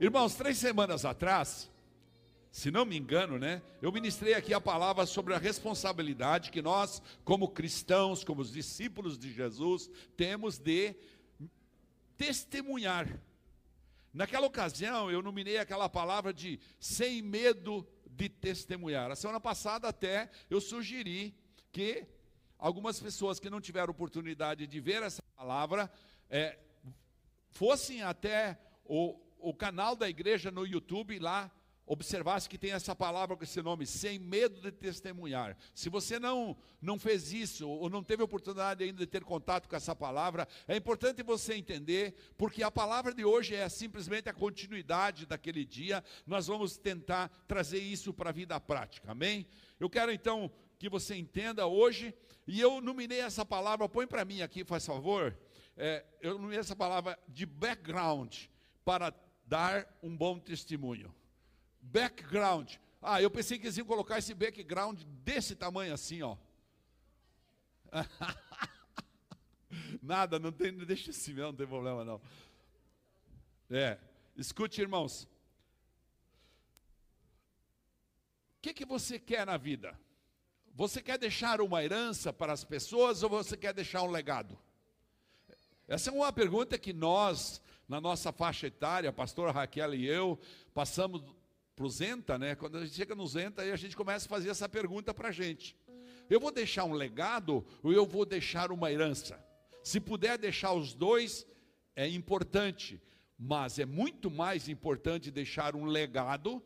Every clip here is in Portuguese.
Irmãos, três semanas atrás, se não me engano, né? Eu ministrei aqui a palavra sobre a responsabilidade que nós, como cristãos, como os discípulos de Jesus, temos de testemunhar. Naquela ocasião, eu nominei aquela palavra de sem medo de testemunhar. A semana passada, até eu sugeri que algumas pessoas que não tiveram oportunidade de ver essa palavra é, fossem até o, o canal da igreja no YouTube lá observasse que tem essa palavra com esse nome, sem medo de testemunhar. Se você não, não fez isso, ou não teve oportunidade ainda de ter contato com essa palavra, é importante você entender, porque a palavra de hoje é simplesmente a continuidade daquele dia. Nós vamos tentar trazer isso para a vida prática, amém? Eu quero então que você entenda hoje, e eu nominei essa palavra, põe para mim aqui, faz favor. É, eu nominei essa palavra de background para dar um bom testemunho background. Ah, eu pensei que eles iam colocar esse background desse tamanho assim, ó. Nada, não tem, deixa assim mesmo, não tem problema não. É, escute, irmãos. O que, que você quer na vida? Você quer deixar uma herança para as pessoas ou você quer deixar um legado? Essa é uma pergunta que nós, na nossa faixa etária, a pastora Raquel e eu, passamos para o Zenta, né? Quando a gente chega no Zenta, aí a gente começa a fazer essa pergunta para a gente. Eu vou deixar um legado ou eu vou deixar uma herança? Se puder deixar os dois, é importante. Mas é muito mais importante deixar um legado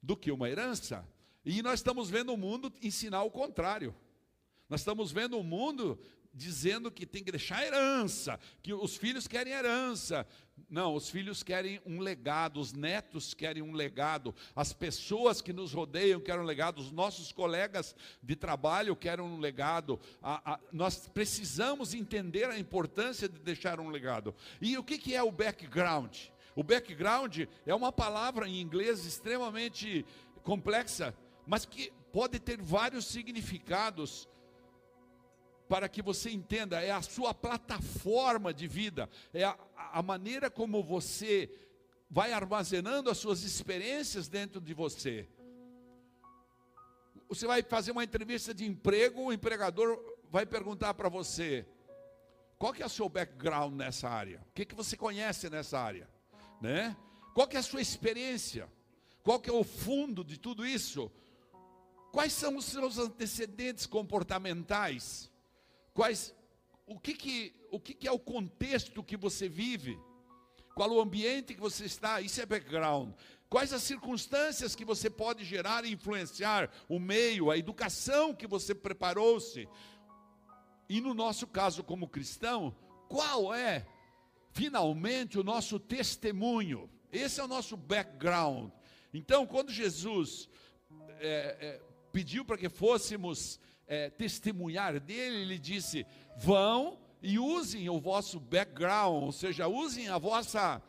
do que uma herança. E nós estamos vendo o mundo ensinar o contrário. Nós estamos vendo o mundo dizendo que tem que deixar herança, que os filhos querem herança. Não, os filhos querem um legado, os netos querem um legado, as pessoas que nos rodeiam querem um legado, os nossos colegas de trabalho querem um legado. A, a, nós precisamos entender a importância de deixar um legado. E o que, que é o background? O background é uma palavra em inglês extremamente complexa, mas que pode ter vários significados para que você entenda, é a sua plataforma de vida, é a, a maneira como você vai armazenando as suas experiências dentro de você. Você vai fazer uma entrevista de emprego, o empregador vai perguntar para você: qual que é o seu background nessa área? O que, que você conhece nessa área? Né? Qual que é a sua experiência? Qual que é o fundo de tudo isso? Quais são os seus antecedentes comportamentais? Quais, o que, que, o que, que é o contexto que você vive? Qual o ambiente que você está? Isso é background. Quais as circunstâncias que você pode gerar e influenciar o meio, a educação que você preparou-se? E no nosso caso, como cristão, qual é finalmente o nosso testemunho? Esse é o nosso background. Então, quando Jesus é, é, pediu para que fôssemos é, testemunhar dele, ele disse: vão e usem o vosso background, ou seja, usem a vossa.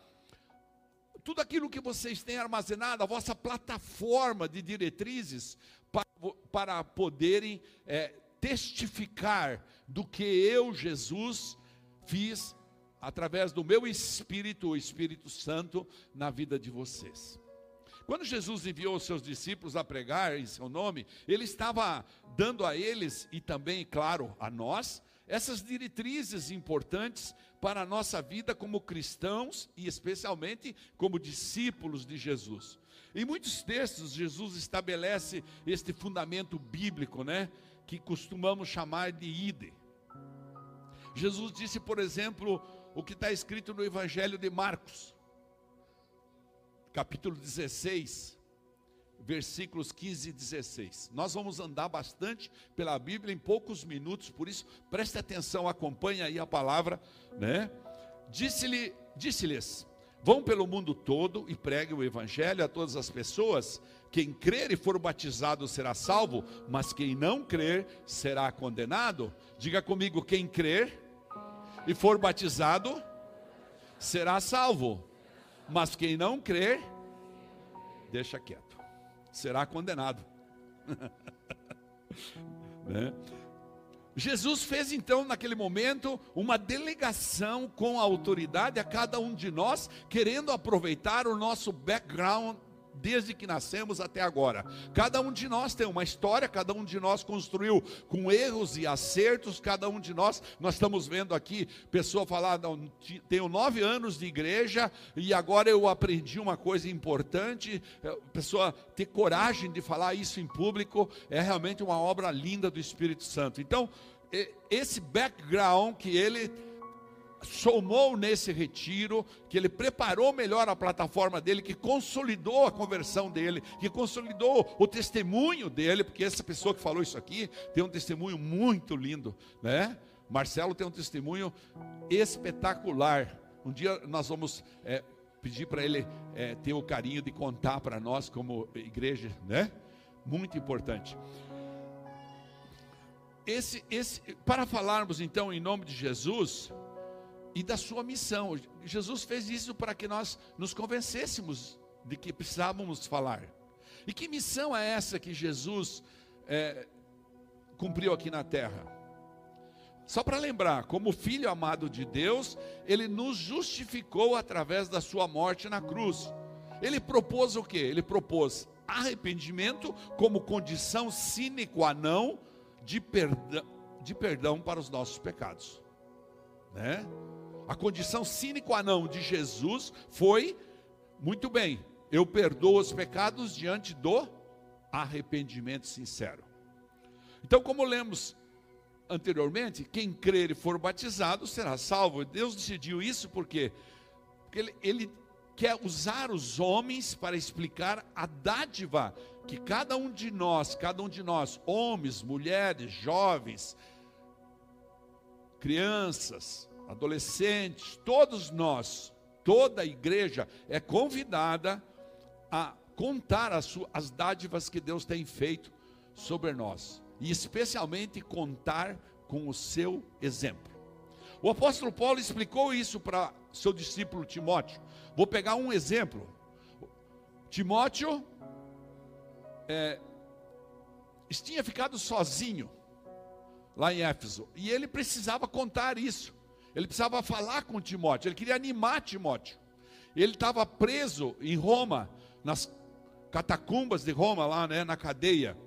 Tudo aquilo que vocês têm armazenado, a vossa plataforma de diretrizes, para, para poderem é, testificar do que eu, Jesus, fiz através do meu Espírito, o Espírito Santo, na vida de vocês. Quando Jesus enviou os seus discípulos a pregar em seu nome, ele estava dando a eles e também, claro, a nós, essas diretrizes importantes para a nossa vida como cristãos e especialmente como discípulos de Jesus. Em muitos textos, Jesus estabelece este fundamento bíblico, né? Que costumamos chamar de ide. Jesus disse, por exemplo, o que está escrito no Evangelho de Marcos capítulo 16, versículos 15 e 16. Nós vamos andar bastante pela Bíblia em poucos minutos, por isso preste atenção, acompanhe aí a palavra, né? Disse-lhe, disse-lhes: Vão pelo mundo todo e preguem o evangelho a todas as pessoas. Quem crer e for batizado será salvo, mas quem não crer será condenado. Diga comigo, quem crer e for batizado será salvo mas quem não crer, deixa quieto, será condenado. né? Jesus fez então, naquele momento, uma delegação com autoridade a cada um de nós, querendo aproveitar o nosso background desde que nascemos até agora. Cada um de nós tem uma história, cada um de nós construiu com erros e acertos, cada um de nós, nós estamos vendo aqui, pessoa falar, não, tenho nove anos de igreja e agora eu aprendi uma coisa importante, é, pessoa ter coragem de falar isso em público, é realmente uma obra linda do Espírito Santo. Então, esse background que ele somou nesse retiro, que ele preparou melhor a plataforma dele, que consolidou a conversão dele, que consolidou o testemunho dele, porque essa pessoa que falou isso aqui tem um testemunho muito lindo, né? Marcelo tem um testemunho espetacular. Um dia nós vamos é, pedir para ele é, ter o carinho de contar para nós como igreja, né? Muito importante. Esse, esse, para falarmos então em nome de Jesus, e da sua missão. Jesus fez isso para que nós nos convencêssemos de que precisávamos falar. E que missão é essa que Jesus é, cumpriu aqui na terra? Só para lembrar, como filho amado de Deus, ele nos justificou através da sua morte na cruz. Ele propôs o que? Ele propôs arrependimento como condição sine qua non de perdão, de perdão para os nossos pecados. Né? A condição sine qua non de Jesus foi: muito bem, eu perdoo os pecados diante do arrependimento sincero. Então, como lemos anteriormente, quem crer e for batizado será salvo. Deus decidiu isso porque, porque ele, ele quer usar os homens para explicar a dádiva que cada um de nós, cada um de nós, homens, mulheres, jovens, crianças, adolescentes, todos nós, toda a igreja é convidada a contar as, suas, as dádivas que Deus tem feito sobre nós, e especialmente contar com o seu exemplo. O apóstolo Paulo explicou isso para seu discípulo Timóteo. Vou pegar um exemplo. Timóteo é, tinha ficado sozinho lá em Éfeso e ele precisava contar isso. Ele precisava falar com Timóteo, ele queria animar Timóteo. Ele estava preso em Roma, nas catacumbas de Roma, lá né, na cadeia.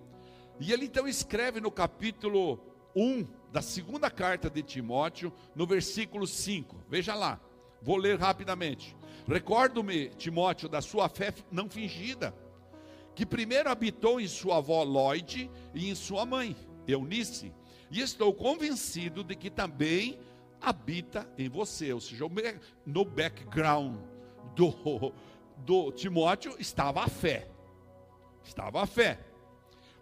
E ele então escreve no capítulo 1 da segunda carta de Timóteo, no versículo 5. Veja lá, vou ler rapidamente. Recordo-me, Timóteo, da sua fé não fingida, que primeiro habitou em sua avó Lloyd e em sua mãe, Eunice, e estou convencido de que também habita em você, ou seja, no background do, do Timóteo estava a fé. Estava a fé.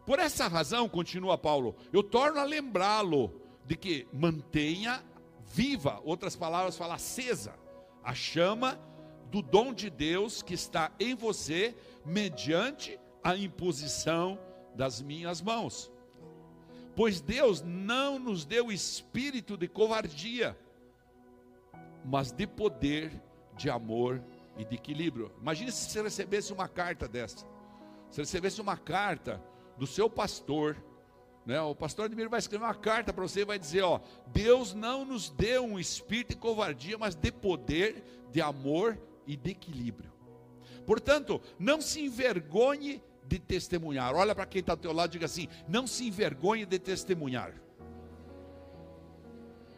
Por essa razão, continua Paulo, eu torno a lembrá-lo de que mantenha viva, outras palavras fala acesa, a chama do dom de Deus que está em você mediante a imposição das minhas mãos. Pois Deus não nos deu espírito de covardia, mas de poder, de amor e de equilíbrio. Imagine se você recebesse uma carta dessa. Se recebesse uma carta do seu pastor, né? O pastor Admiro vai escrever uma carta para você e vai dizer, ó, Deus não nos deu um espírito de covardia, mas de poder, de amor e de equilíbrio. Portanto, não se envergonhe de testemunhar. Olha para quem está ao teu lado e diga assim: não se envergonhe de testemunhar.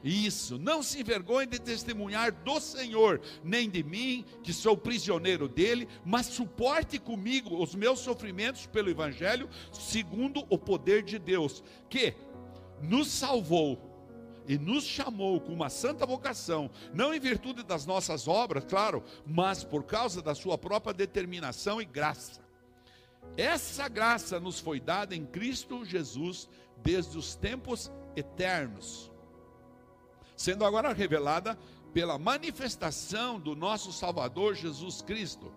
Isso, não se envergonhe de testemunhar do Senhor, nem de mim, que sou prisioneiro dele, mas suporte comigo os meus sofrimentos pelo Evangelho, segundo o poder de Deus, que nos salvou e nos chamou com uma santa vocação, não em virtude das nossas obras, claro, mas por causa da sua própria determinação e graça. Essa graça nos foi dada em Cristo Jesus desde os tempos eternos, sendo agora revelada pela manifestação do nosso Salvador Jesus Cristo.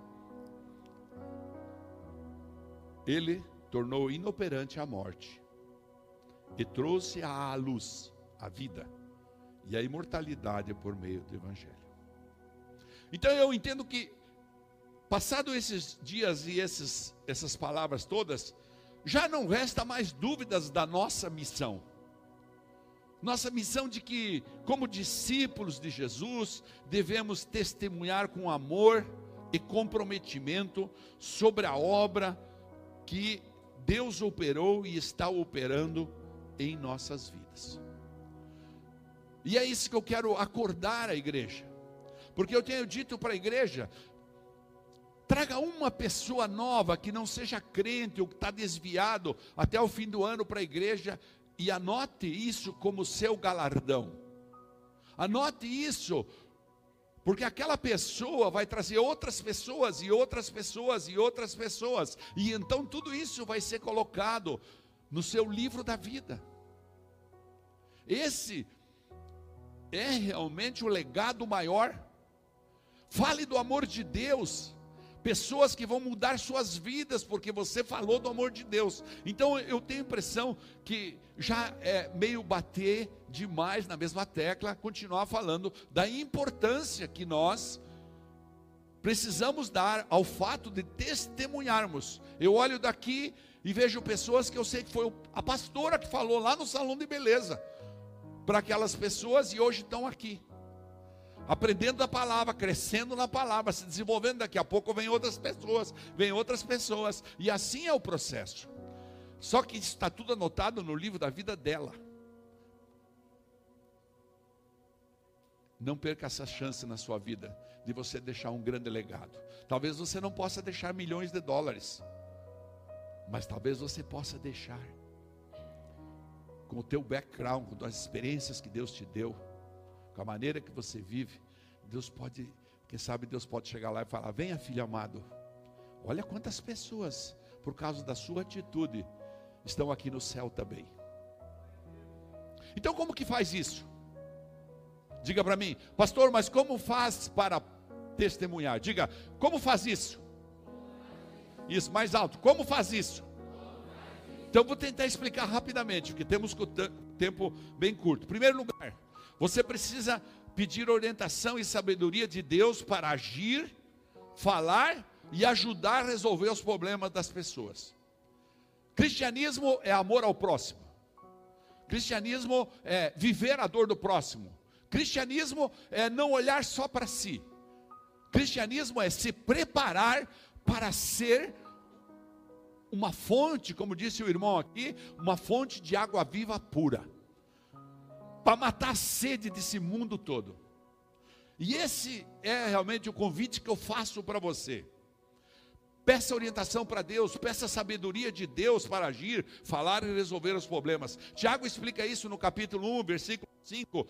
Ele tornou inoperante a morte e trouxe à luz a vida e a imortalidade por meio do Evangelho. Então eu entendo que Passado esses dias e esses, essas palavras todas, já não resta mais dúvidas da nossa missão. Nossa missão de que, como discípulos de Jesus, devemos testemunhar com amor e comprometimento sobre a obra que Deus operou e está operando em nossas vidas. E é isso que eu quero acordar a igreja, porque eu tenho dito para a igreja: traga uma pessoa nova que não seja crente ou que está desviado até o fim do ano para a igreja e anote isso como seu galardão. Anote isso porque aquela pessoa vai trazer outras pessoas e outras pessoas e outras pessoas, e então tudo isso vai ser colocado no seu livro da vida. Esse é realmente o legado maior. Fale do amor de Deus. Pessoas que vão mudar suas vidas porque você falou do amor de Deus. Então eu tenho a impressão que já é meio bater demais na mesma tecla, continuar falando da importância que nós precisamos dar ao fato de testemunharmos. Eu olho daqui e vejo pessoas que eu sei que foi a pastora que falou lá no salão de beleza para aquelas pessoas e hoje estão aqui. Aprendendo a palavra, crescendo na palavra, se desenvolvendo, daqui a pouco vem outras pessoas, vem outras pessoas, e assim é o processo. Só que está tudo anotado no livro da vida dela. Não perca essa chance na sua vida de você deixar um grande legado. Talvez você não possa deixar milhões de dólares, mas talvez você possa deixar com o teu background, com as experiências que Deus te deu, com a maneira que você vive, Deus pode, quem sabe Deus pode chegar lá e falar: "Venha, filho amado. Olha quantas pessoas, por causa da sua atitude, estão aqui no céu também." Então, como que faz isso? Diga para mim, pastor, mas como faz para testemunhar? Diga, como faz isso? Isso, mais alto. Como faz isso? Então vou tentar explicar rapidamente, porque temos tempo bem curto. Primeiro lugar, você precisa pedir orientação e sabedoria de Deus para agir, falar e ajudar a resolver os problemas das pessoas. Cristianismo é amor ao próximo. Cristianismo é viver a dor do próximo. Cristianismo é não olhar só para si. Cristianismo é se preparar para ser uma fonte, como disse o irmão aqui, uma fonte de água viva pura, para matar a sede desse mundo todo. E esse é realmente o convite que eu faço para você. Peça orientação para Deus, peça sabedoria de Deus para agir, falar e resolver os problemas. Tiago explica isso no capítulo 1, versículo 5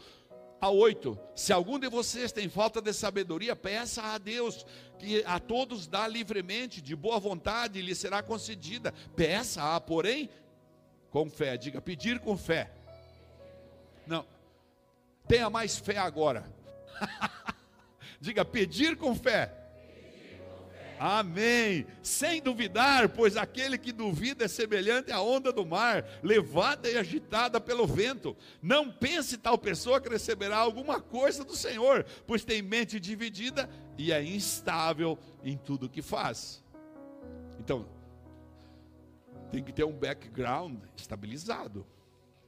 a 8. Se algum de vocês tem falta de sabedoria, peça a Deus, que a todos dá livremente, de boa vontade, lhe será concedida. Peça, a, porém, com fé. Diga, pedir com fé. Tenha mais fé agora. Diga, pedir com fé. Amém. Sem duvidar, pois aquele que duvida é semelhante à onda do mar, levada e agitada pelo vento. Não pense tal pessoa que receberá alguma coisa do Senhor, pois tem mente dividida e é instável em tudo que faz. Então, tem que ter um background estabilizado.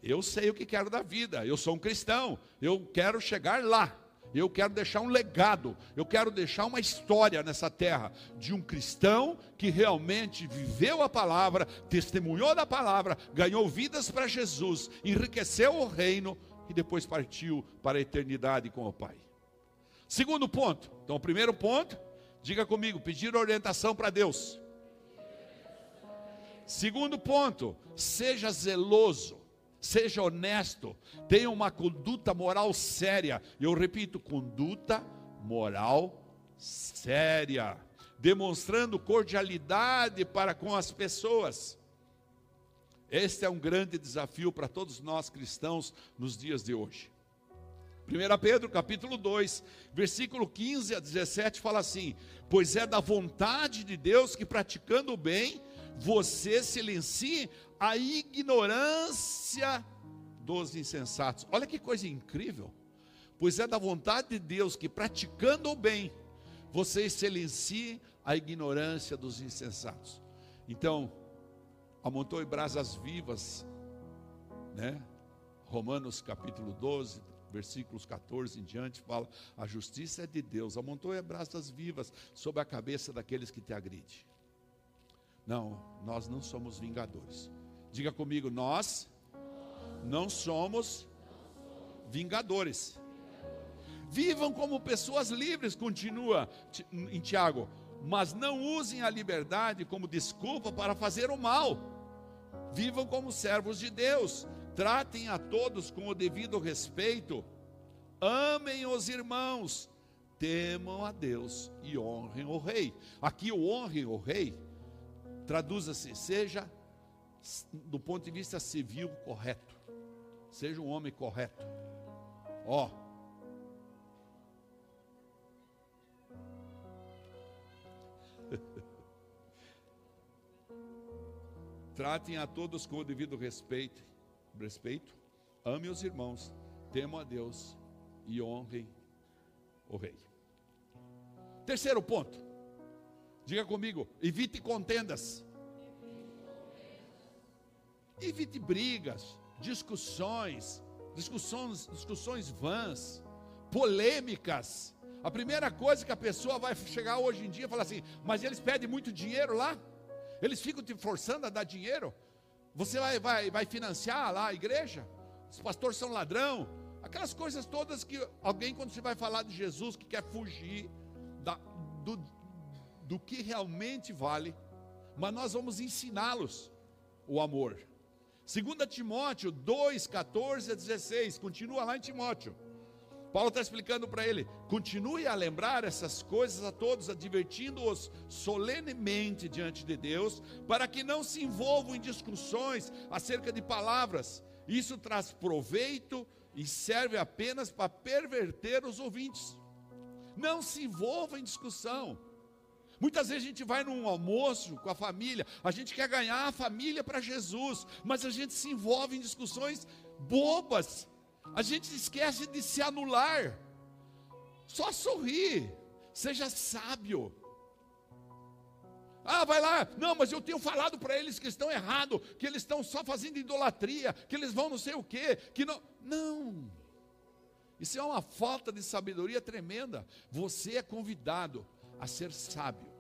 Eu sei o que quero da vida, eu sou um cristão, eu quero chegar lá. Eu quero deixar um legado, eu quero deixar uma história nessa terra de um cristão que realmente viveu a palavra, testemunhou da palavra, ganhou vidas para Jesus, enriqueceu o reino e depois partiu para a eternidade com o Pai. Segundo ponto, então, primeiro ponto, diga comigo, pedir orientação para Deus. Segundo ponto, seja zeloso seja honesto, tenha uma conduta moral séria. Eu repito, conduta moral séria, demonstrando cordialidade para com as pessoas. Este é um grande desafio para todos nós cristãos nos dias de hoje. 1 Pedro capítulo 2, versículo 15 a 17 fala assim: Pois é da vontade de Deus que praticando o bem, você silencie a ignorância dos insensatos. Olha que coisa incrível. Pois é da vontade de Deus que praticando o bem, vocês silenciem a ignorância dos insensatos. Então, amontou em brasas vivas, né? Romanos capítulo 12, versículos 14 em diante, fala: a justiça é de Deus, amontoe brasas vivas sobre a cabeça daqueles que te agridem. Não, nós não somos vingadores. Diga comigo, nós não somos vingadores. Vivam como pessoas livres, continua em Tiago, mas não usem a liberdade como desculpa para fazer o mal. Vivam como servos de Deus, tratem a todos com o devido respeito, amem os irmãos, temam a Deus e honrem o rei. Aqui o honrem o rei traduza-se, seja do ponto de vista civil correto. Seja um homem correto. Ó, Tratem a todos com o devido respeito, respeito. Ame os irmãos, temam a Deus e honrem o rei. Terceiro ponto. Diga comigo, evite contendas. Evite brigas, discussões, discussões, discussões vãs, polêmicas. A primeira coisa que a pessoa vai chegar hoje em dia e falar assim: "Mas eles pedem muito dinheiro lá?" Eles ficam te forçando a dar dinheiro. Você vai, vai, vai financiar lá a igreja? Os pastores são ladrão. Aquelas coisas todas que alguém, quando você vai falar de Jesus, que quer fugir da, do, do que realmente vale, mas nós vamos ensiná-los o amor. 2 Timóteo 2, 14 a 16, continua lá em Timóteo. Paulo está explicando para ele: continue a lembrar essas coisas a todos, advertindo-os solenemente diante de Deus, para que não se envolvam em discussões acerca de palavras. Isso traz proveito e serve apenas para perverter os ouvintes. Não se envolva em discussão. Muitas vezes a gente vai num almoço com a família, a gente quer ganhar a família para Jesus, mas a gente se envolve em discussões bobas, a gente esquece de se anular. Só sorrir. Seja sábio. Ah, vai lá. Não, mas eu tenho falado para eles que estão errado, que eles estão só fazendo idolatria, que eles vão não sei o quê, que não. Não. Isso é uma falta de sabedoria tremenda. Você é convidado a ser sábio.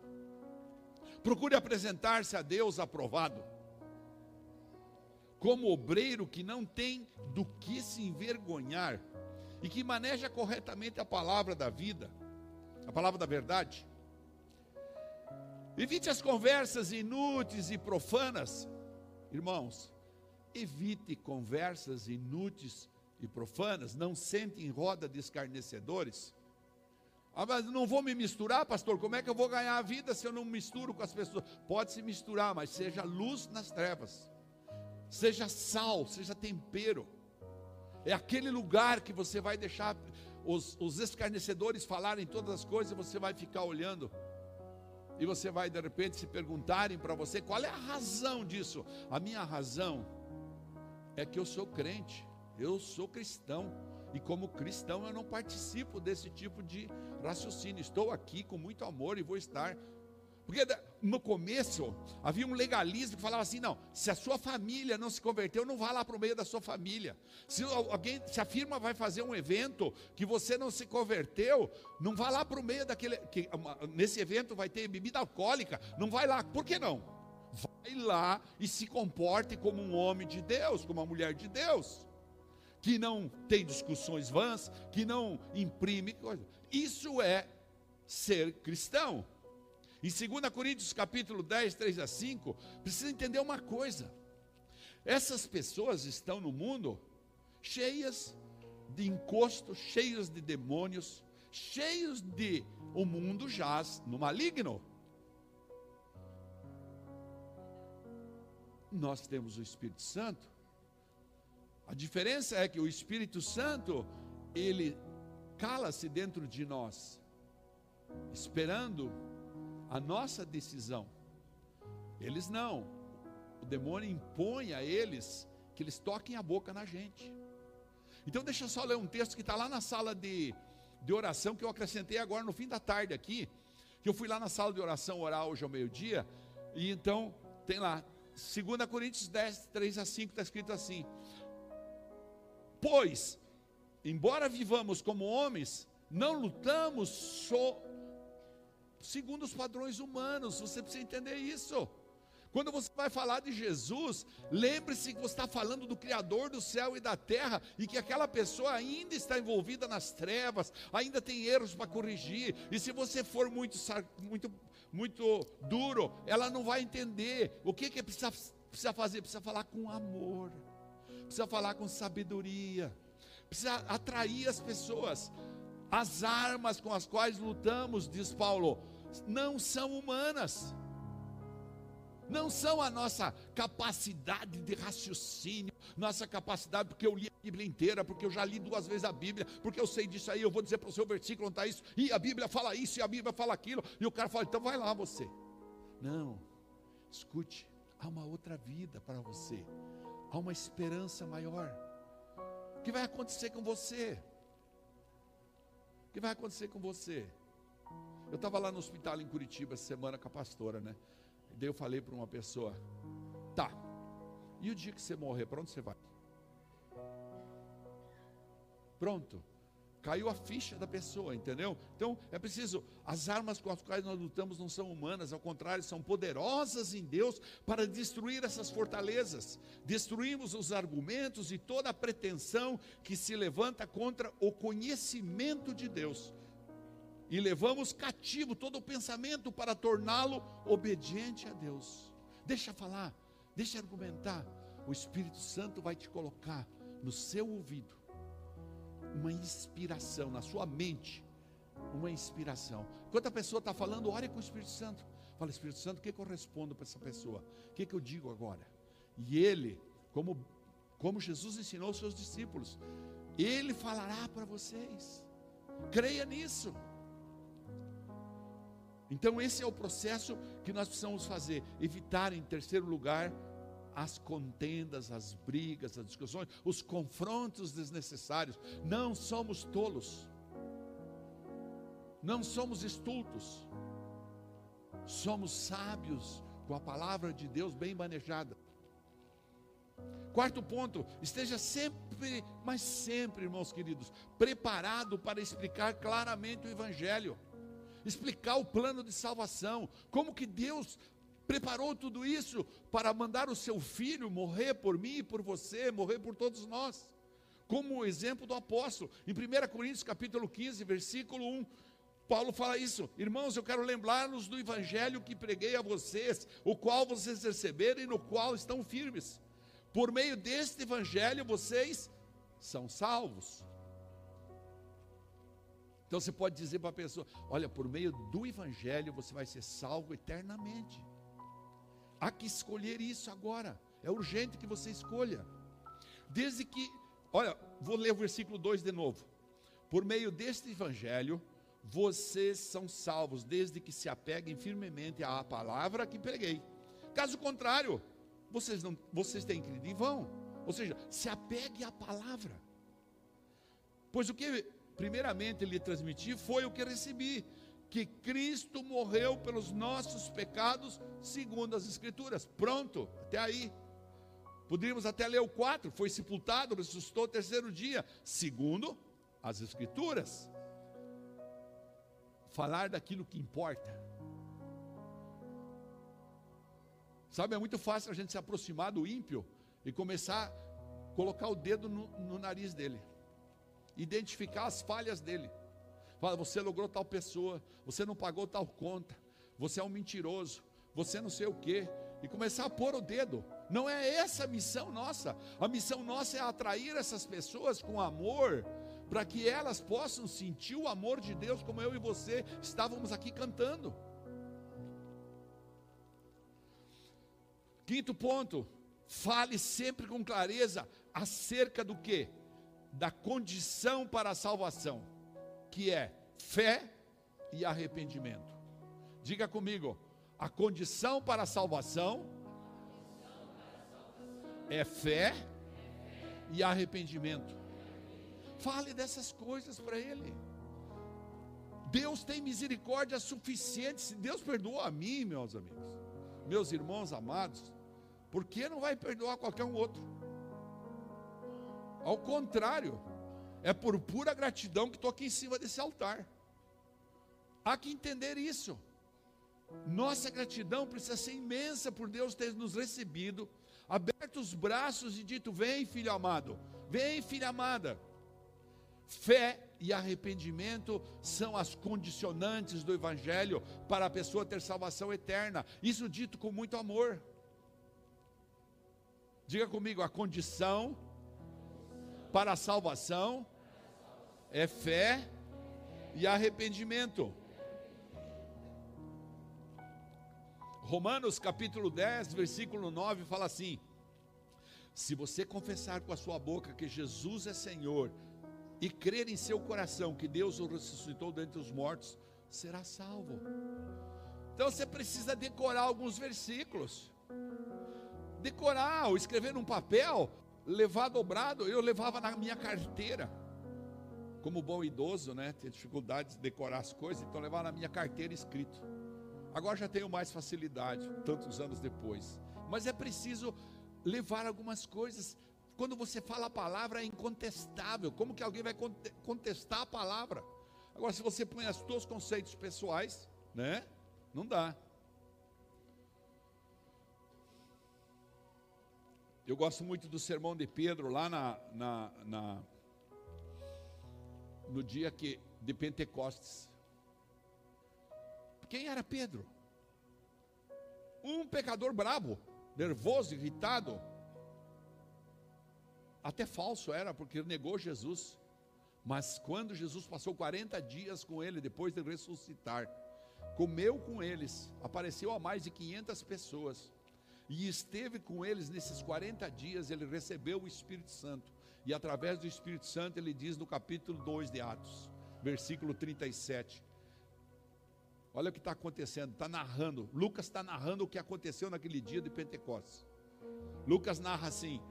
Procure apresentar-se a Deus aprovado como obreiro que não tem do que se envergonhar e que maneja corretamente a palavra da vida, a palavra da verdade. Evite as conversas inúteis e profanas, irmãos. Evite conversas inúteis e profanas. Não sente em roda de escarnecedores. Ah, mas não vou me misturar, pastor. Como é que eu vou ganhar a vida se eu não misturo com as pessoas? Pode se misturar, mas seja luz nas trevas seja sal, seja tempero. É aquele lugar que você vai deixar os, os escarnecedores falarem todas as coisas e você vai ficar olhando. E você vai de repente se perguntarem para você qual é a razão disso. A minha razão é que eu sou crente, eu sou cristão. E como cristão eu não participo desse tipo de raciocínio. Estou aqui com muito amor e vou estar porque no começo havia um legalismo que falava assim: não, se a sua família não se converteu, não vá lá para o meio da sua família. Se alguém, se a firma vai fazer um evento que você não se converteu, não vá lá para o meio daquele. Que, nesse evento vai ter bebida alcoólica, não vai lá. Por que não? Vai lá e se comporte como um homem de Deus, como uma mulher de Deus, que não tem discussões vãs, que não imprime coisa. Isso é ser cristão. Em 2 Coríntios capítulo 10, 3 a 5, precisa entender uma coisa. Essas pessoas estão no mundo cheias de encosto, cheias de demônios, cheios de o mundo jaz no maligno. Nós temos o Espírito Santo. A diferença é que o Espírito Santo, ele cala-se dentro de nós, esperando a nossa decisão. Eles não. O demônio impõe a eles que eles toquem a boca na gente. Então deixa eu só ler um texto que está lá na sala de, de oração que eu acrescentei agora no fim da tarde aqui. Que eu fui lá na sala de oração orar hoje ao meio-dia. E então tem lá, 2 Coríntios 10, 3 a 5, está escrito assim: Pois, embora vivamos como homens, não lutamos só segundo os padrões humanos. Você precisa entender isso. Quando você vai falar de Jesus, lembre-se que você está falando do Criador do céu e da terra e que aquela pessoa ainda está envolvida nas trevas, ainda tem erros para corrigir. E se você for muito, muito, muito duro, ela não vai entender. O que, que precisa, precisa fazer? Precisa falar com amor, precisa falar com sabedoria, precisa atrair as pessoas. As armas com as quais lutamos, diz Paulo, não são humanas não são a nossa capacidade de raciocínio, nossa capacidade, porque eu li a Bíblia inteira, porque eu já li duas vezes a Bíblia, porque eu sei disso aí, eu vou dizer para o seu versículo onde está isso, e a Bíblia fala isso, e a Bíblia fala aquilo, e o cara fala, então vai lá você. Não, escute, há uma outra vida para você, há uma esperança maior. O que vai acontecer com você? O que vai acontecer com você? Eu estava lá no hospital em Curitiba essa semana com a pastora, né? Daí eu falei para uma pessoa: tá, e o dia que você morrer, para onde você vai? Pronto. Caiu a ficha da pessoa, entendeu? Então é preciso, as armas com as quais nós lutamos não são humanas, ao contrário, são poderosas em Deus para destruir essas fortalezas. Destruímos os argumentos e toda a pretensão que se levanta contra o conhecimento de Deus e levamos cativo todo o pensamento para torná-lo obediente a Deus. Deixa falar, deixa argumentar. O Espírito Santo vai te colocar no seu ouvido uma inspiração, na sua mente, uma inspiração. Enquanto a pessoa está falando, ore com o Espírito Santo. Fala, Espírito Santo, o que, que eu respondo para essa pessoa? O que, que eu digo agora? E ele, como, como Jesus ensinou os seus discípulos, ele falará para vocês. Creia nisso. Então, esse é o processo que nós precisamos fazer. Evitar, em terceiro lugar, as contendas, as brigas, as discussões, os confrontos desnecessários. Não somos tolos, não somos estultos, somos sábios com a palavra de Deus bem manejada. Quarto ponto, esteja sempre, mas sempre, irmãos queridos, preparado para explicar claramente o Evangelho explicar o plano de salvação, como que Deus preparou tudo isso para mandar o seu filho morrer por mim e por você, morrer por todos nós. Como o exemplo do apóstolo, em 1 Coríntios capítulo 15, versículo 1, Paulo fala isso, irmãos, eu quero lembrar-nos do evangelho que preguei a vocês, o qual vocês receberam e no qual estão firmes. Por meio deste evangelho vocês são salvos. Então você pode dizer para a pessoa: olha, por meio do Evangelho você vai ser salvo eternamente. Há que escolher isso agora. É urgente que você escolha. Desde que, olha, vou ler o versículo 2 de novo. Por meio deste Evangelho, vocês são salvos, desde que se apeguem firmemente à palavra que preguei. Caso contrário, vocês, não, vocês têm crido em vão. Ou seja, se apegue à palavra. Pois o que primeiramente lhe transmiti foi o que recebi, que Cristo morreu pelos nossos pecados, segundo as Escrituras. Pronto, até aí. Poderíamos até ler o 4, foi sepultado, ressuscitou o terceiro dia, segundo as Escrituras. Falar daquilo que importa. Sabe, é muito fácil a gente se aproximar do ímpio e começar a colocar o dedo no, no nariz dele identificar as falhas dele. Fala, você logrou tal pessoa, você não pagou tal conta, você é um mentiroso, você não sei o que, e começar a pôr o dedo. Não é essa a missão nossa. A missão nossa é atrair essas pessoas com amor, para que elas possam sentir o amor de Deus, como eu e você estávamos aqui cantando. Quinto ponto, fale sempre com clareza acerca do que? da condição para a salvação, que é fé e arrependimento. Diga comigo, a condição para a salvação é fé e arrependimento. Fale dessas coisas para ele. Deus tem misericórdia suficiente. Se Deus perdoou a mim, meus amigos, meus irmãos amados, por que não vai perdoar qualquer um outro? Ao contrário, é por pura gratidão que estou aqui em cima desse altar. Há que entender isso. Nossa gratidão precisa ser imensa por Deus ter nos recebido, aberto os braços e dito: Vem, filho amado, vem, filha amada. Fé e arrependimento são as condicionantes do Evangelho para a pessoa ter salvação eterna. Isso dito com muito amor. Diga comigo: a condição para a salvação é fé e arrependimento. Romanos capítulo 10, versículo 9 fala assim: Se você confessar com a sua boca que Jesus é Senhor e crer em seu coração que Deus o ressuscitou dentre os mortos, será salvo. Então você precisa decorar alguns versículos. Decorar ou escrever num papel, levar dobrado, eu levava na minha carteira. Como bom idoso, né? Tinha dificuldade de decorar as coisas, então levava na minha carteira escrito. Agora já tenho mais facilidade, tantos anos depois. Mas é preciso levar algumas coisas. Quando você fala a palavra é incontestável. Como que alguém vai contestar a palavra? Agora, se você põe os seus conceitos pessoais, né? Não dá. Eu gosto muito do sermão de Pedro lá na, na, na no dia que de Pentecostes. Quem era Pedro? Um pecador brabo, nervoso, irritado. Até falso era, porque negou Jesus. Mas quando Jesus passou 40 dias com ele, depois de ressuscitar, comeu com eles, apareceu a mais de 500 pessoas, e esteve com eles nesses 40 dias, ele recebeu o Espírito Santo, e através do Espírito Santo, ele diz no capítulo 2 de Atos, versículo 37, Olha o que está acontecendo, está narrando. Lucas está narrando o que aconteceu naquele dia de Pentecostes. Lucas narra assim: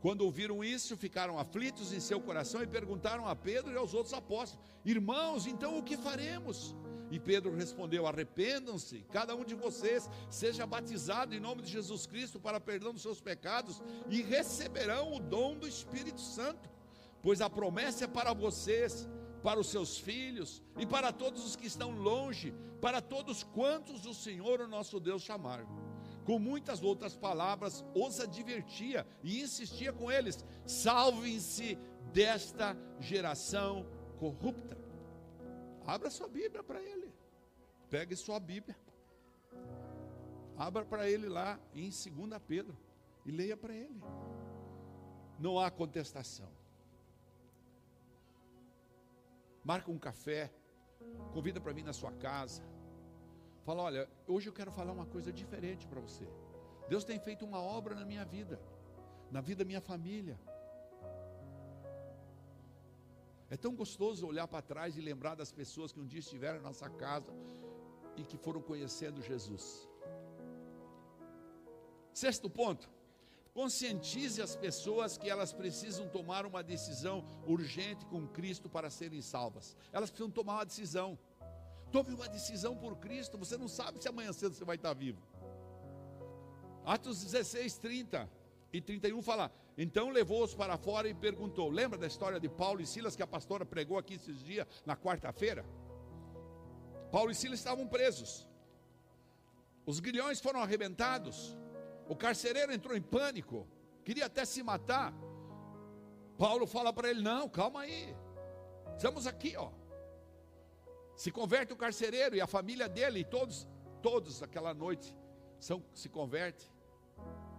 quando ouviram isso, ficaram aflitos em seu coração e perguntaram a Pedro e aos outros apóstolos: Irmãos, então o que faremos? E Pedro respondeu: Arrependam-se, cada um de vocês seja batizado em nome de Jesus Cristo para perdão dos seus pecados e receberão o dom do Espírito Santo, pois a promessa é para vocês para os seus filhos e para todos os que estão longe, para todos quantos o Senhor, o nosso Deus, chamar. Com muitas outras palavras, os advertia e insistia com eles: salvem-se desta geração corrupta. Abra sua Bíblia para ele, pegue sua Bíblia, abra para ele lá em 2 Pedro e leia para ele. Não há contestação marca um café, convida para vir na sua casa. Fala, olha, hoje eu quero falar uma coisa diferente para você. Deus tem feito uma obra na minha vida, na vida da minha família. É tão gostoso olhar para trás e lembrar das pessoas que um dia estiveram na nossa casa e que foram conhecendo Jesus. Sexto ponto, Conscientize as pessoas que elas precisam tomar uma decisão urgente com Cristo para serem salvas. Elas precisam tomar uma decisão. Tome uma decisão por Cristo. Você não sabe se amanhã cedo você vai estar vivo. Atos 16, 30 e 31 fala: Então levou-os para fora e perguntou. Lembra da história de Paulo e Silas que a pastora pregou aqui esses dias, na quarta-feira? Paulo e Silas estavam presos. Os grilhões foram arrebentados. O carcereiro entrou em pânico, queria até se matar. Paulo fala para ele: Não, calma aí, estamos aqui, ó. Se converte o carcereiro e a família dele, e todos, todos aquela noite são, se converte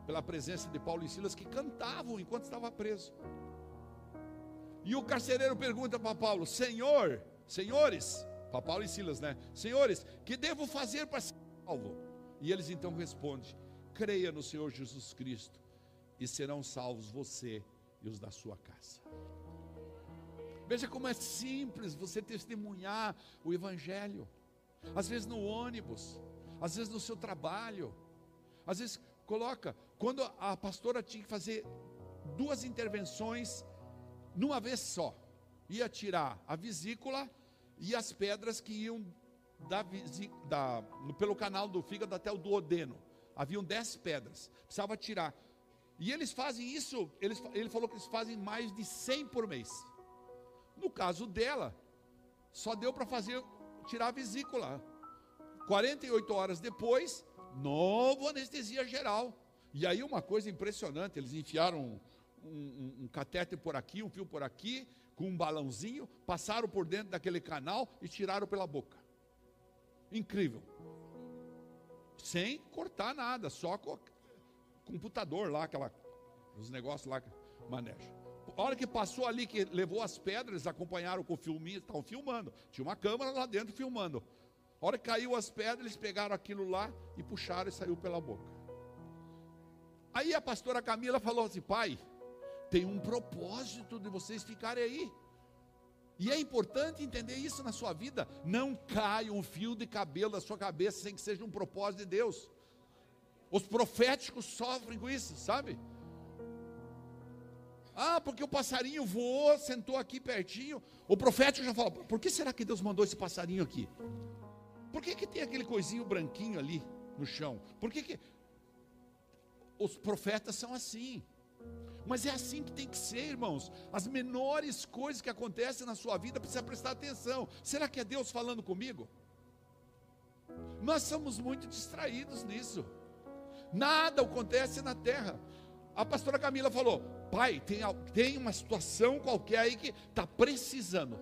pela presença de Paulo e Silas que cantavam enquanto estava preso. E o carcereiro pergunta para Paulo: Senhor, senhores, para Paulo e Silas, né? Senhores, que devo fazer para ser salvo? E eles então respondem: creia no Senhor Jesus Cristo e serão salvos você e os da sua casa. Veja como é simples você testemunhar o Evangelho. Às vezes no ônibus, às vezes no seu trabalho, às vezes coloca, quando a pastora tinha que fazer duas intervenções numa vez só, ia tirar a vesícula e as pedras que iam da, da, pelo canal do fígado até o duodeno haviam dez pedras, precisava tirar. E eles fazem isso, eles, ele falou que eles fazem mais de 100 por mês. No caso dela, só deu para fazer, tirar a vesícula. 48 horas depois, novo anestesia geral. E aí uma coisa impressionante, eles enfiaram um, um, um catéter por aqui, um fio por aqui, com um balãozinho, passaram por dentro daquele canal e tiraram pela boca. Incrível. Sem cortar nada, só com computador lá, aquela, os negócios lá, maneja. A hora que passou ali, que levou as pedras, acompanharam com o filminho, estavam filmando. Tinha uma câmera lá dentro filmando. A hora que caiu as pedras, eles pegaram aquilo lá e puxaram e saiu pela boca. Aí a pastora Camila falou assim: pai, tem um propósito de vocês ficarem aí. E é importante entender isso na sua vida. Não caia um fio de cabelo da sua cabeça sem que seja um propósito de Deus. Os proféticos sofrem com isso, sabe? Ah, porque o passarinho voou, sentou aqui pertinho. O profético já fala: por que será que Deus mandou esse passarinho aqui? Por que, que tem aquele coisinho branquinho ali no chão? Por que, que. Os profetas são assim. Mas é assim que tem que ser, irmãos. As menores coisas que acontecem na sua vida precisa prestar atenção. Será que é Deus falando comigo? Nós somos muito distraídos nisso. Nada acontece na terra. A pastora Camila falou: pai, tem, tem uma situação qualquer aí que está precisando.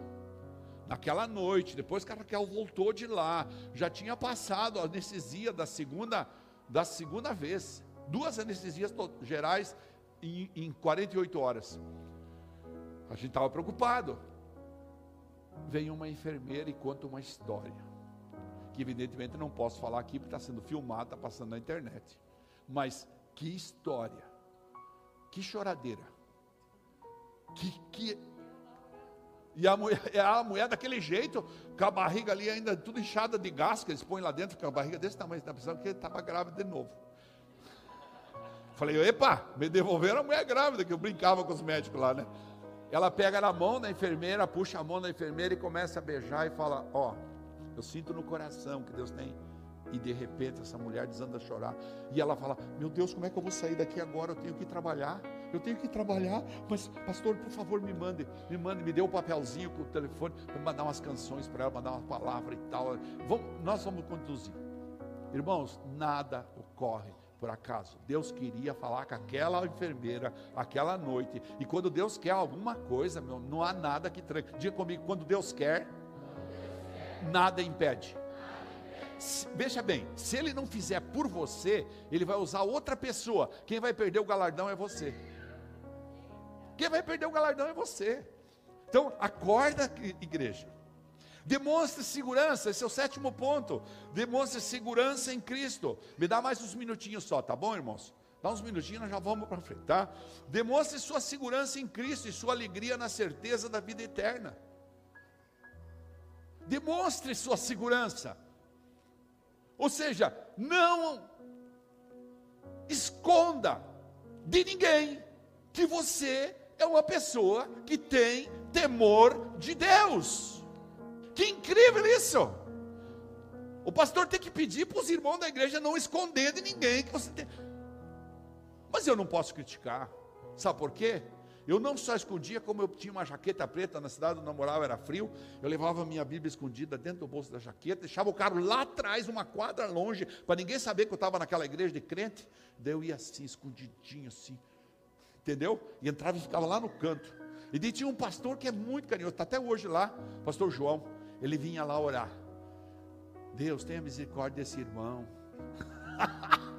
Naquela noite, depois que a Raquel voltou de lá, já tinha passado a anestesia da segunda, da segunda vez. Duas anestesias gerais em, em 48 horas. A gente estava preocupado. Vem uma enfermeira e conta uma história. Que evidentemente não posso falar aqui porque está sendo filmado, está passando na internet. Mas que história que choradeira. Que, que... E a mulher, a mulher daquele jeito, com a barriga ali ainda tudo inchada de gás, que eles põem lá dentro, com a barriga desse tamanho, está pensando que estava grávida de novo. Falei, epa, me devolveram a mulher grávida, que eu brincava com os médicos lá, né? Ela pega na mão da enfermeira, puxa a mão da enfermeira e começa a beijar e fala: Ó, oh, eu sinto no coração que Deus tem e de repente essa mulher desanda a chorar. E ela fala: Meu Deus, como é que eu vou sair daqui agora? Eu tenho que trabalhar. Eu tenho que trabalhar. Mas, pastor, por favor, me mande. Me mande, me dê o um papelzinho com o telefone. Vou mandar umas canções para ela, mandar uma palavra e tal. Vamos, nós vamos conduzir. Irmãos, nada ocorre por acaso. Deus queria falar com aquela enfermeira aquela noite. E quando Deus quer alguma coisa, meu, não há nada que tranque. Diga comigo, quando Deus quer, nada impede veja bem, se ele não fizer por você, ele vai usar outra pessoa. Quem vai perder o galardão é você. Quem vai perder o galardão é você. Então, acorda, igreja. Demonstre segurança, esse é o sétimo ponto. Demonstre segurança em Cristo. Me dá mais uns minutinhos só, tá bom, irmãos? Dá uns minutinhos, nós já vamos para frente, tá? Demonstre sua segurança em Cristo e sua alegria na certeza da vida eterna. Demonstre sua segurança. Ou seja, não esconda de ninguém que você é uma pessoa que tem temor de Deus. Que incrível isso! O pastor tem que pedir para os irmãos da igreja não esconder de ninguém que você tem. Mas eu não posso criticar. Sabe por quê? Eu não só escondia, como eu tinha uma jaqueta preta na cidade onde eu era frio. Eu levava minha Bíblia escondida dentro do bolso da jaqueta, deixava o carro lá atrás, uma quadra longe, para ninguém saber que eu estava naquela igreja de crente. Daí eu ia assim, escondidinho assim, entendeu? E entrava e ficava lá no canto. E daí tinha um pastor que é muito carinhoso, está até hoje lá, pastor João. Ele vinha lá orar. Deus, tenha misericórdia desse irmão.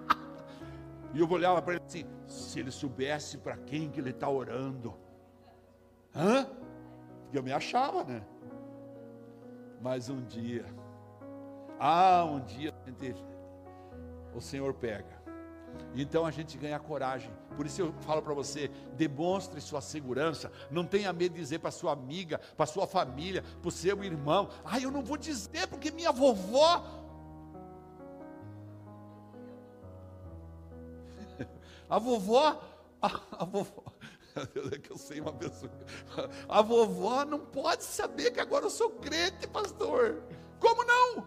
E eu olhava para ele assim: se ele soubesse para quem que ele está orando. Hã? E eu me achava, né? Mas um dia, ah, um dia o Senhor pega. Então a gente ganha coragem. Por isso eu falo para você: demonstre sua segurança. Não tenha medo de dizer para sua amiga, para sua família, para o seu irmão. Ah, eu não vou dizer porque minha vovó A vovó, a, a vovó, é que eu sei uma pessoa. A vovó não pode saber que agora eu sou crente, pastor. Como não?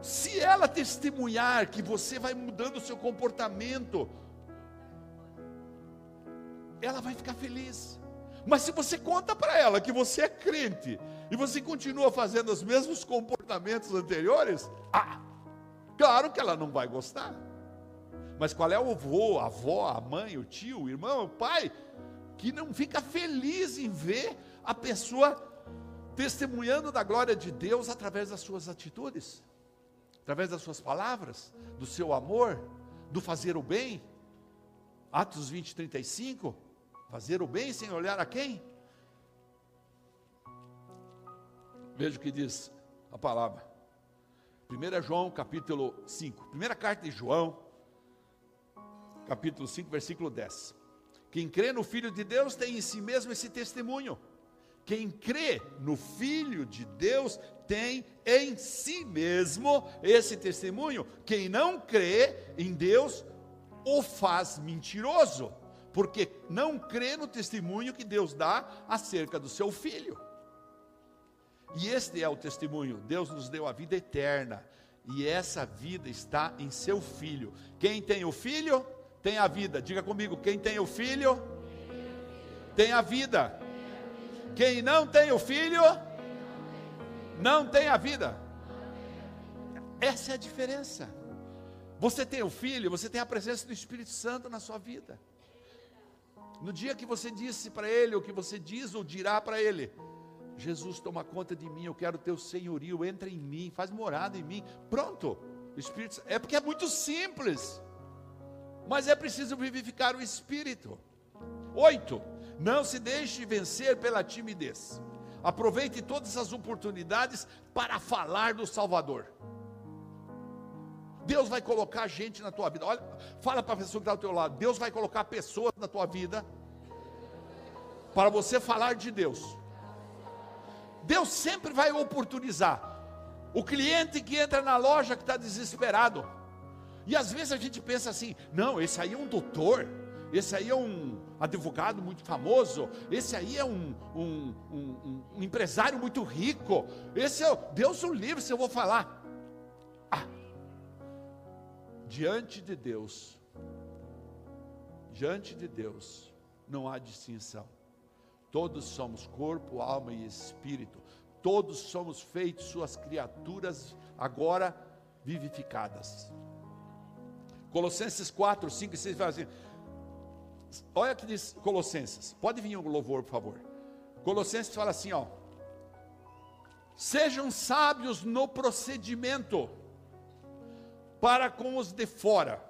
Se ela testemunhar que você vai mudando o seu comportamento, ela vai ficar feliz. Mas se você conta para ela que você é crente e você continua fazendo os mesmos comportamentos anteriores, ah, claro que ela não vai gostar. Mas qual é o avô, a avó, a mãe, o tio, o irmão, o pai, que não fica feliz em ver a pessoa testemunhando da glória de Deus através das suas atitudes, através das suas palavras, do seu amor, do fazer o bem? Atos 20, 35. Fazer o bem sem olhar a quem? Veja o que diz a palavra. 1 João capítulo 5. Primeira carta de João, capítulo 5, versículo 10. Quem crê no Filho de Deus tem em si mesmo esse testemunho. Quem crê no Filho de Deus tem em si mesmo esse testemunho. Quem não crê em Deus o faz mentiroso, porque não crê no testemunho que Deus dá acerca do seu filho. E este é o testemunho: Deus nos deu a vida eterna, e essa vida está em seu filho. Quem tem o filho, tem a vida. Diga comigo: quem tem o filho, tem a vida. Quem não tem o filho, não tem a vida. Essa é a diferença. Você tem o filho, você tem a presença do Espírito Santo na sua vida. No dia que você disse para ele, o que você diz ou dirá para ele, Jesus toma conta de mim, eu quero teu senhorio, entra em mim, faz morada em mim. Pronto. O Espírito é porque é muito simples. Mas é preciso vivificar o espírito. Oito. Não se deixe vencer pela timidez. Aproveite todas as oportunidades para falar do Salvador. Deus vai colocar gente na tua vida. Olha, fala para a pessoa que está ao teu lado. Deus vai colocar pessoas na tua vida para você falar de Deus. Deus sempre vai oportunizar. O cliente que entra na loja que está desesperado. E às vezes a gente pensa assim: não, esse aí é um doutor, esse aí é um advogado muito famoso, esse aí é um, um, um, um empresário muito rico, esse é Deus o livre se eu vou falar diante de Deus, diante de Deus, não há distinção. Todos somos corpo, alma e espírito. Todos somos feitos suas criaturas agora vivificadas. Colossenses 4, 5 e 6 fala assim. Olha que diz Colossenses. Pode vir um louvor, por favor. Colossenses fala assim, ó. Sejam sábios no procedimento para com os de fora.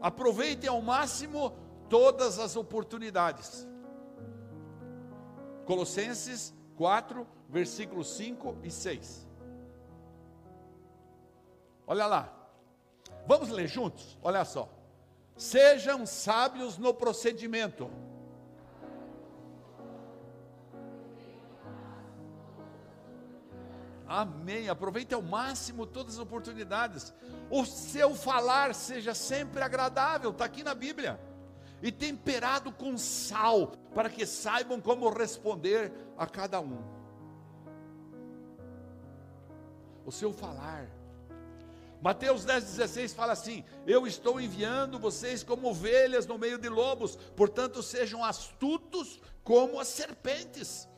Aproveitem ao máximo todas as oportunidades. Colossenses 4, versículos 5 e 6. Olha lá. Vamos ler juntos? Olha só. Sejam sábios no procedimento Amém. Aproveite ao máximo todas as oportunidades. O seu falar seja sempre agradável, está aqui na Bíblia. E temperado com sal, para que saibam como responder a cada um. O seu falar. Mateus 10,16 fala assim: Eu estou enviando vocês como ovelhas no meio de lobos, portanto sejam astutos como as serpentes,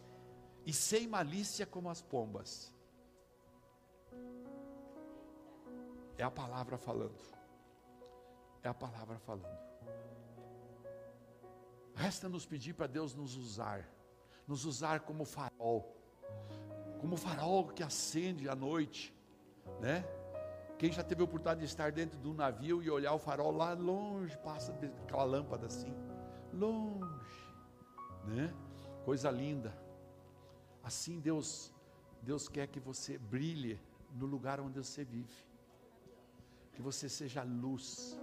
e sem malícia como as pombas. É a palavra falando. É a palavra falando. Resta nos pedir para Deus nos usar, nos usar como farol, como farol que acende à noite, né? Quem já teve a oportunidade de estar dentro de um navio e olhar o farol lá longe, passa aquela lâmpada assim, longe, né? Coisa linda. Assim Deus, Deus quer que você brilhe no lugar onde você vive que você seja luz,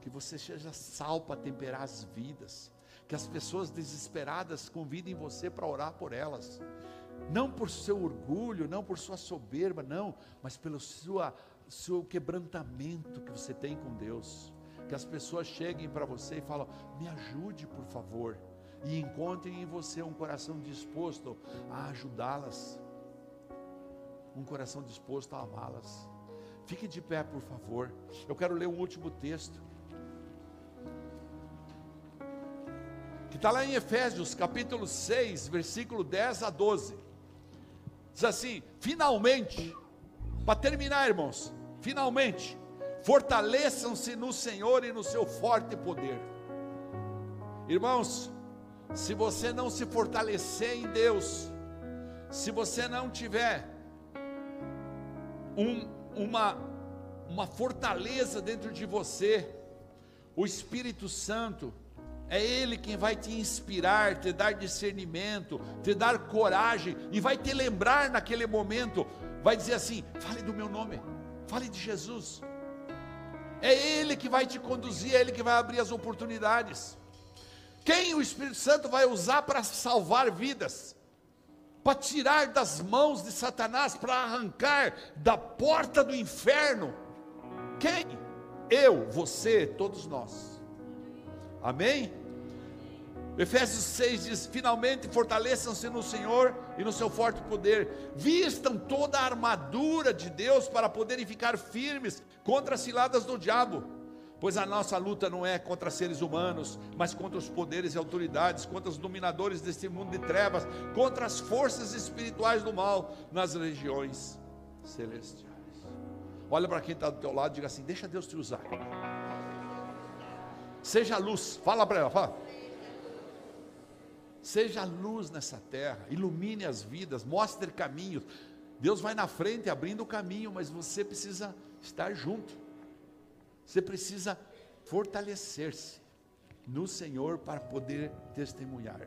que você seja sal para temperar as vidas, que as pessoas desesperadas convidem você para orar por elas, não por seu orgulho, não por sua soberba, não, mas pelo sua, seu quebrantamento que você tem com Deus. Que as pessoas cheguem para você e falam: me ajude, por favor, e encontrem em você um coração disposto a ajudá-las, um coração disposto a amá-las. Fique de pé, por favor. Eu quero ler o último texto. que está lá em Efésios, capítulo 6, versículo 10 a 12. Diz assim: finalmente, para terminar, irmãos, finalmente, fortaleçam-se no Senhor e no seu forte poder. Irmãos, se você não se fortalecer em Deus, se você não tiver um, uma, uma fortaleza dentro de você, o Espírito Santo, é Ele quem vai te inspirar, te dar discernimento, te dar coragem e vai te lembrar naquele momento. Vai dizer assim: fale do meu nome, fale de Jesus. É Ele que vai te conduzir, é Ele que vai abrir as oportunidades. Quem o Espírito Santo vai usar para salvar vidas, para tirar das mãos de Satanás, para arrancar da porta do inferno? Quem? Eu, você, todos nós. Amém? Efésios 6 diz: Finalmente fortaleçam-se no Senhor e no seu forte poder, vistam toda a armadura de Deus para poderem ficar firmes contra as ciladas do diabo. Pois a nossa luta não é contra seres humanos, mas contra os poderes e autoridades, contra os dominadores deste mundo de trevas, contra as forças espirituais do mal nas regiões celestiais. Olha para quem está do teu lado e diga assim: Deixa Deus te usar. Seja luz, fala para ela, fala. Seja luz nessa terra, ilumine as vidas, mostre caminhos. Deus vai na frente abrindo o caminho, mas você precisa estar junto. Você precisa fortalecer-se no Senhor para poder testemunhar.